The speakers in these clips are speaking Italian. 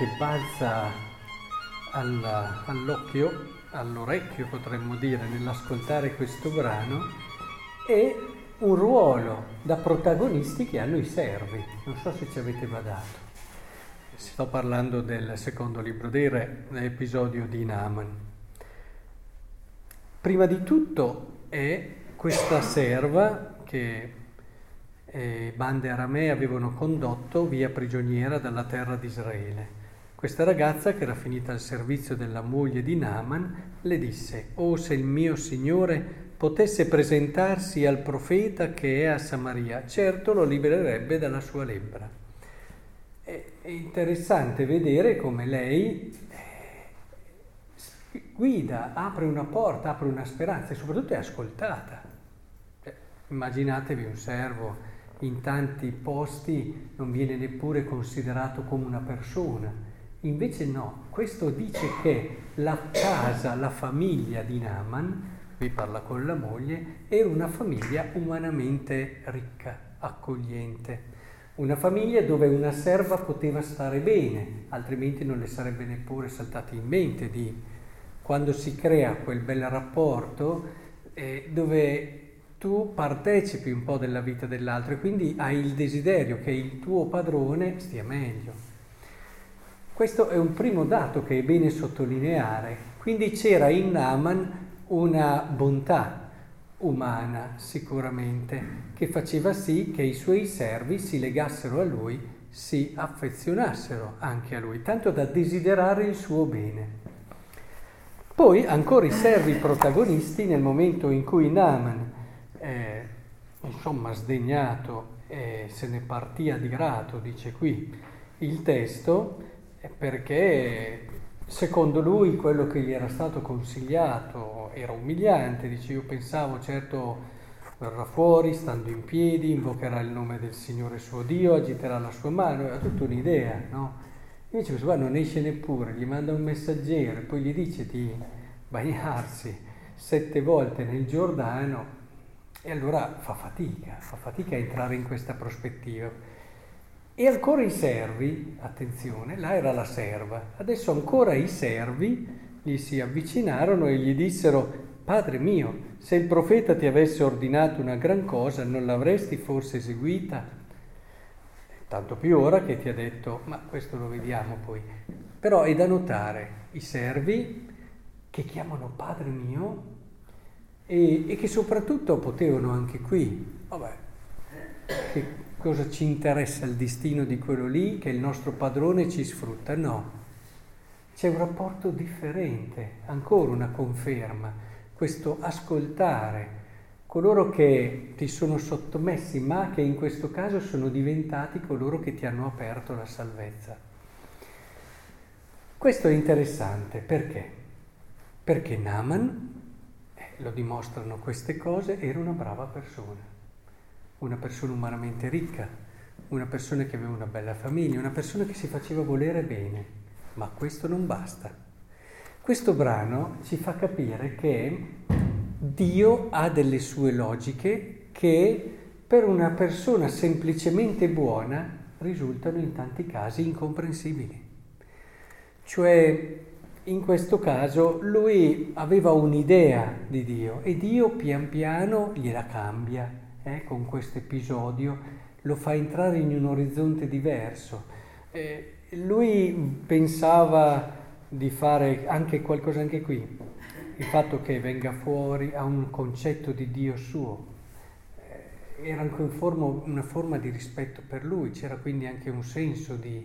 che balza alla, all'occhio, all'orecchio potremmo dire, nell'ascoltare questo brano, è un ruolo da protagonisti che hanno i servi. Non so se ci avete badato. Sto parlando del secondo libro dei re, l'episodio di Naaman. Prima di tutto è questa serva che eh, bande aramee avevano condotto via prigioniera dalla terra di Israele. Questa ragazza, che era finita al servizio della moglie di Naaman, le disse, Oh, se il mio Signore potesse presentarsi al profeta che è a Samaria, certo lo libererebbe dalla sua lebbra. È interessante vedere come lei eh, guida, apre una porta, apre una speranza e soprattutto è ascoltata. Eh, immaginatevi un servo in tanti posti non viene neppure considerato come una persona. Invece no, questo dice che la casa, la famiglia di Naaman, qui parla con la moglie, era una famiglia umanamente ricca, accogliente. Una famiglia dove una serva poteva stare bene, altrimenti non le sarebbe neppure saltato in mente di quando si crea quel bel rapporto eh, dove tu partecipi un po' della vita dell'altro e quindi hai il desiderio che il tuo padrone stia meglio. Questo è un primo dato che è bene sottolineare. Quindi c'era in Naaman una bontà umana sicuramente che faceva sì che i suoi servi si legassero a lui, si affezionassero anche a lui, tanto da desiderare il suo bene. Poi ancora i servi protagonisti nel momento in cui Naaman eh, insomma sdegnato e se ne partì adirato, dice qui il testo, perché secondo lui quello che gli era stato consigliato era umiliante, dice io pensavo certo verrà fuori stando in piedi, invocherà il nome del Signore suo Dio, agiterà la sua mano, aveva tutta un'idea, no? Invece questo qua non esce neppure, gli manda un messaggero e poi gli dice di bagnarsi sette volte nel Giordano e allora fa fatica, fa fatica a entrare in questa prospettiva. E ancora i servi, attenzione, là era la serva, adesso ancora i servi gli si avvicinarono e gli dissero, Padre mio, se il profeta ti avesse ordinato una gran cosa, non l'avresti forse eseguita? Tanto più ora che ti ha detto, ma questo lo vediamo poi. Però è da notare, i servi che chiamano Padre mio e, e che soprattutto potevano anche qui, vabbè, che cosa ci interessa il destino di quello lì che il nostro padrone ci sfrutta? No, c'è un rapporto differente, ancora una conferma, questo ascoltare coloro che ti sono sottomessi, ma che in questo caso sono diventati coloro che ti hanno aperto la salvezza. Questo è interessante perché? Perché Naman lo dimostrano queste cose, era una brava persona, una persona umanamente ricca, una persona che aveva una bella famiglia, una persona che si faceva volere bene, ma questo non basta. Questo brano ci fa capire che Dio ha delle sue logiche che per una persona semplicemente buona risultano in tanti casi incomprensibili. Cioè in questo caso lui aveva un'idea di Dio e Dio pian piano gliela cambia eh, con questo episodio, lo fa entrare in un orizzonte diverso. Eh, lui pensava di fare anche qualcosa anche qui, il fatto che venga fuori a un concetto di Dio suo, eh, era anche un forma, una forma di rispetto per lui, c'era quindi anche un senso di,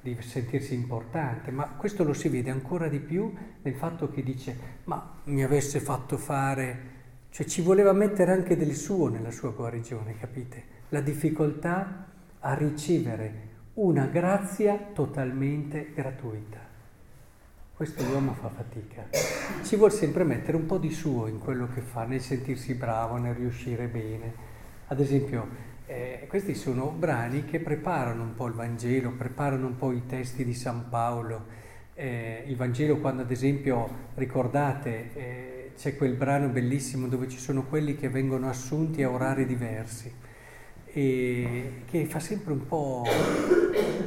di sentirsi importante, ma questo lo si vede ancora di più nel fatto che dice, ma mi avesse fatto fare, cioè ci voleva mettere anche del suo nella sua guarigione, capite? La difficoltà a ricevere una grazia totalmente gratuita. Questo l'uomo fa fatica. Ci vuole sempre mettere un po' di suo in quello che fa, nel sentirsi bravo, nel riuscire bene. Ad esempio, eh, questi sono brani che preparano un po' il Vangelo, preparano un po' i testi di San Paolo. Eh, il Vangelo quando ad esempio, ricordate, eh, c'è quel brano bellissimo dove ci sono quelli che vengono assunti a orari diversi. e che fa sempre un po',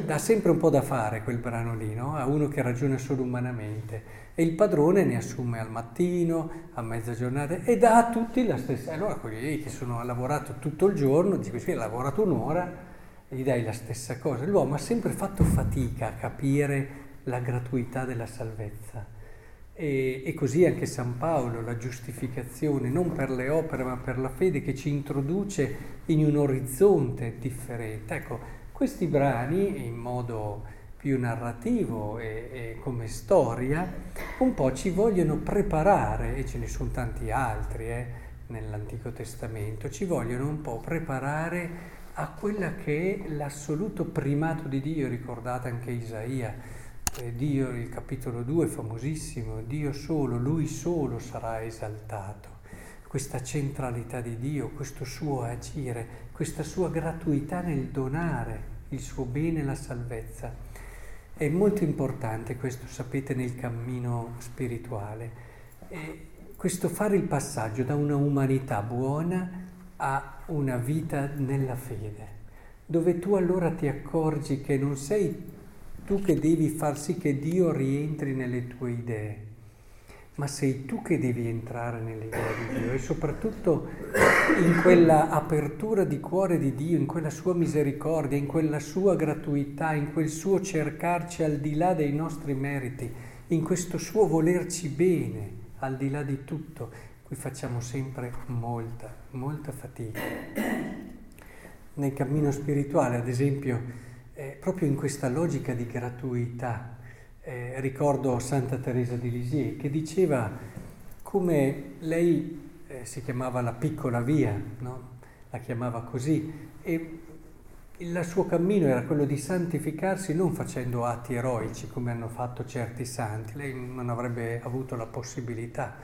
dà sempre un po' da fare quel brano lì, no? a uno che ragiona solo umanamente. E il padrone ne assume al mattino, a mezza giornata e dà a tutti la stessa. Allora quelli che sono, hanno lavorato tutto il giorno, dice sì, ha lavorato un'ora, gli dai la stessa cosa. L'uomo ha sempre fatto fatica a capire la gratuità della salvezza. E, e, così anche San Paolo, la giustificazione, non per le opere ma per la fede che ci introduce in un orizzonte differente. Ecco, questi brani in modo più narrativo e, e come storia un po' ci vogliono preparare, e ce ne sono tanti altri eh, nell'Antico Testamento, ci vogliono un po' preparare a quella che è l'assoluto primato di Dio, ricordate anche Isaia Dio, il capitolo 2 famosissimo, Dio solo, Lui solo sarà esaltato. Questa centralità di Dio, questo suo agire, questa sua gratuità nel donare il suo bene e la salvezza. È molto importante questo, sapete, nel cammino spirituale. E questo fare il passaggio da una umanità buona a una vita nella fede, dove tu allora ti accorgi che non sei tu che devi far sì che Dio rientri nelle tue idee, ma sei tu che devi entrare nelle idee di Dio e soprattutto in quella apertura di cuore di Dio, in quella sua misericordia, in quella sua gratuità, in quel suo cercarci al di là dei nostri meriti, in questo suo volerci bene, al di là di tutto, cui facciamo sempre molta, molta fatica. Nel cammino spirituale, ad esempio, eh, proprio in questa logica di gratuità. Eh, ricordo Santa Teresa di Lisieux che diceva come lei eh, si chiamava la piccola via, no? la chiamava così, e il suo cammino era quello di santificarsi non facendo atti eroici come hanno fatto certi santi, lei non avrebbe avuto la possibilità,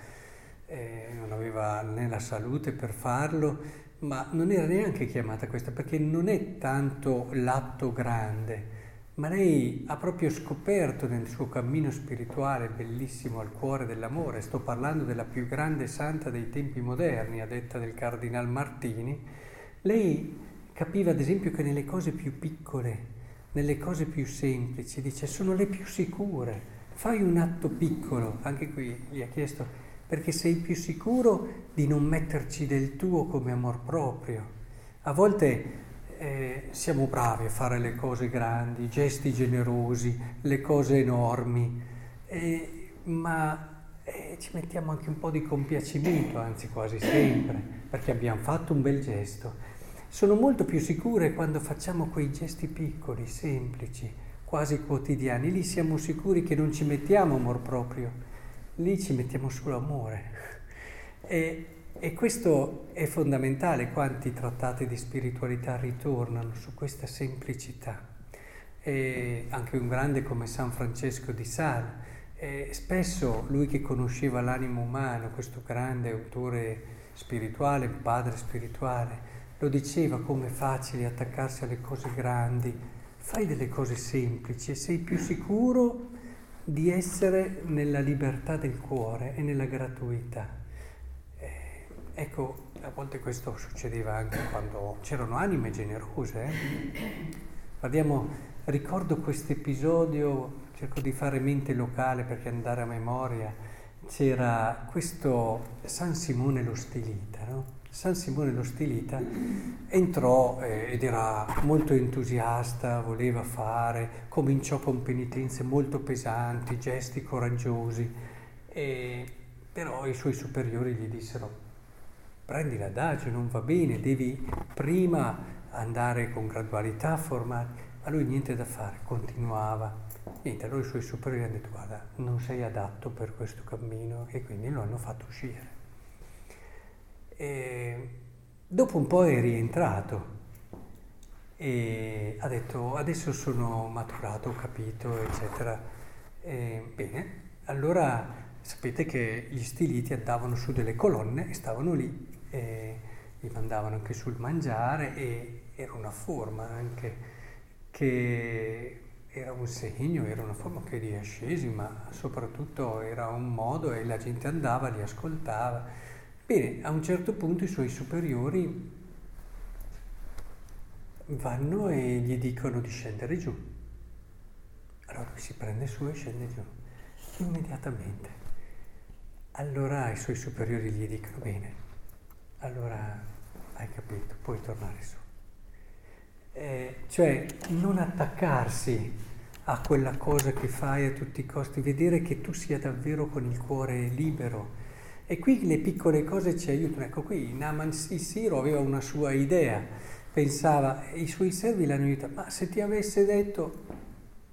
eh, non aveva né la salute per farlo, ma non era neanche chiamata questa perché non è tanto l'atto grande, ma lei ha proprio scoperto nel suo cammino spirituale bellissimo al cuore dell'amore, sto parlando della più grande santa dei tempi moderni, a detta del Cardinal Martini, lei capiva ad esempio che nelle cose più piccole, nelle cose più semplici, dice sono le più sicure, fai un atto piccolo, anche qui gli ha chiesto perché sei più sicuro di non metterci del tuo come amor proprio. A volte eh, siamo bravi a fare le cose grandi, gesti generosi, le cose enormi, eh, ma eh, ci mettiamo anche un po' di compiacimento, anzi quasi sempre, perché abbiamo fatto un bel gesto. Sono molto più sicure quando facciamo quei gesti piccoli, semplici, quasi quotidiani. Lì siamo sicuri che non ci mettiamo amor proprio lì ci mettiamo solo amore. E, e questo è fondamentale, quanti trattati di spiritualità ritornano su questa semplicità. E anche un grande come San Francesco di Sales, spesso lui che conosceva l'animo umano, questo grande autore spirituale, padre spirituale, lo diceva come è facile attaccarsi alle cose grandi, fai delle cose semplici e sei più sicuro di essere nella libertà del cuore e nella gratuità. Eh, ecco, a volte questo succedeva anche quando c'erano anime generose. Eh? Guardiamo, ricordo questo episodio, cerco di fare mente locale perché andare a memoria, c'era questo San Simone lo Stilita, no? San Simone lo Stilita entrò eh, ed era molto entusiasta, voleva fare, cominciò con penitenze molto pesanti, gesti coraggiosi, e, però i suoi superiori gli dissero prendi l'adagio, non va bene, devi prima andare con gradualità a formare, ma lui niente da fare, continuava. Niente, allora i suoi superiori hanno detto guarda, non sei adatto per questo cammino e quindi lo hanno fatto uscire. E dopo un po' è rientrato e ha detto adesso sono maturato, ho capito, eccetera. E, bene, allora sapete che gli stiliti andavano su delle colonne e stavano lì, e gli mandavano anche sul mangiare e era una forma anche che era un segno, era una forma che li ascesi, ma soprattutto era un modo e la gente andava, li ascoltava. Bene, a un certo punto i suoi superiori vanno e gli dicono di scendere giù. Allora lui si prende su e scende giù, immediatamente. Allora i suoi superiori gli dicono, bene, allora hai capito, puoi tornare su. Eh, cioè non attaccarsi a quella cosa che fai a tutti i costi, vedere che tu sia davvero con il cuore libero. E qui le piccole cose ci aiutano. Ecco qui Naman Siro aveva una sua idea, pensava, i suoi servi l'hanno aiutato, ma se ti avesse detto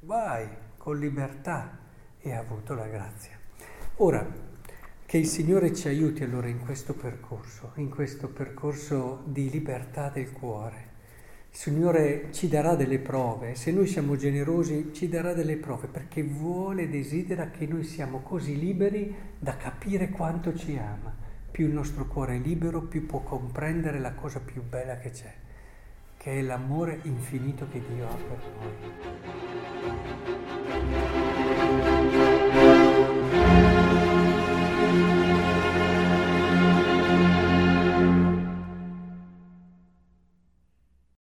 vai con libertà e ha avuto la grazia. Ora, che il Signore ci aiuti allora in questo percorso, in questo percorso di libertà del cuore. Il Signore ci darà delle prove, se noi siamo generosi ci darà delle prove perché vuole e desidera che noi siamo così liberi da capire quanto ci ama. Più il nostro cuore è libero, più può comprendere la cosa più bella che c'è, che è l'amore infinito che Dio ha per noi.